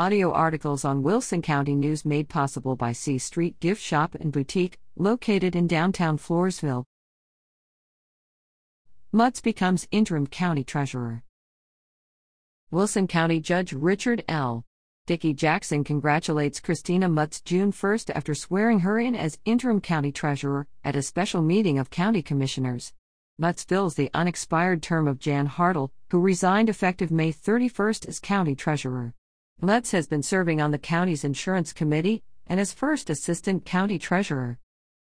Audio articles on Wilson County News made possible by C Street Gift Shop and Boutique, located in downtown Floresville. Mutz becomes interim county treasurer. Wilson County Judge Richard L. Dickey Jackson congratulates Christina Mutz June 1st after swearing her in as interim county treasurer at a special meeting of county commissioners. Mutz fills the unexpired term of Jan Hartle, who resigned effective May 31st as county treasurer. Mutz has been serving on the county's insurance committee and as first assistant county treasurer.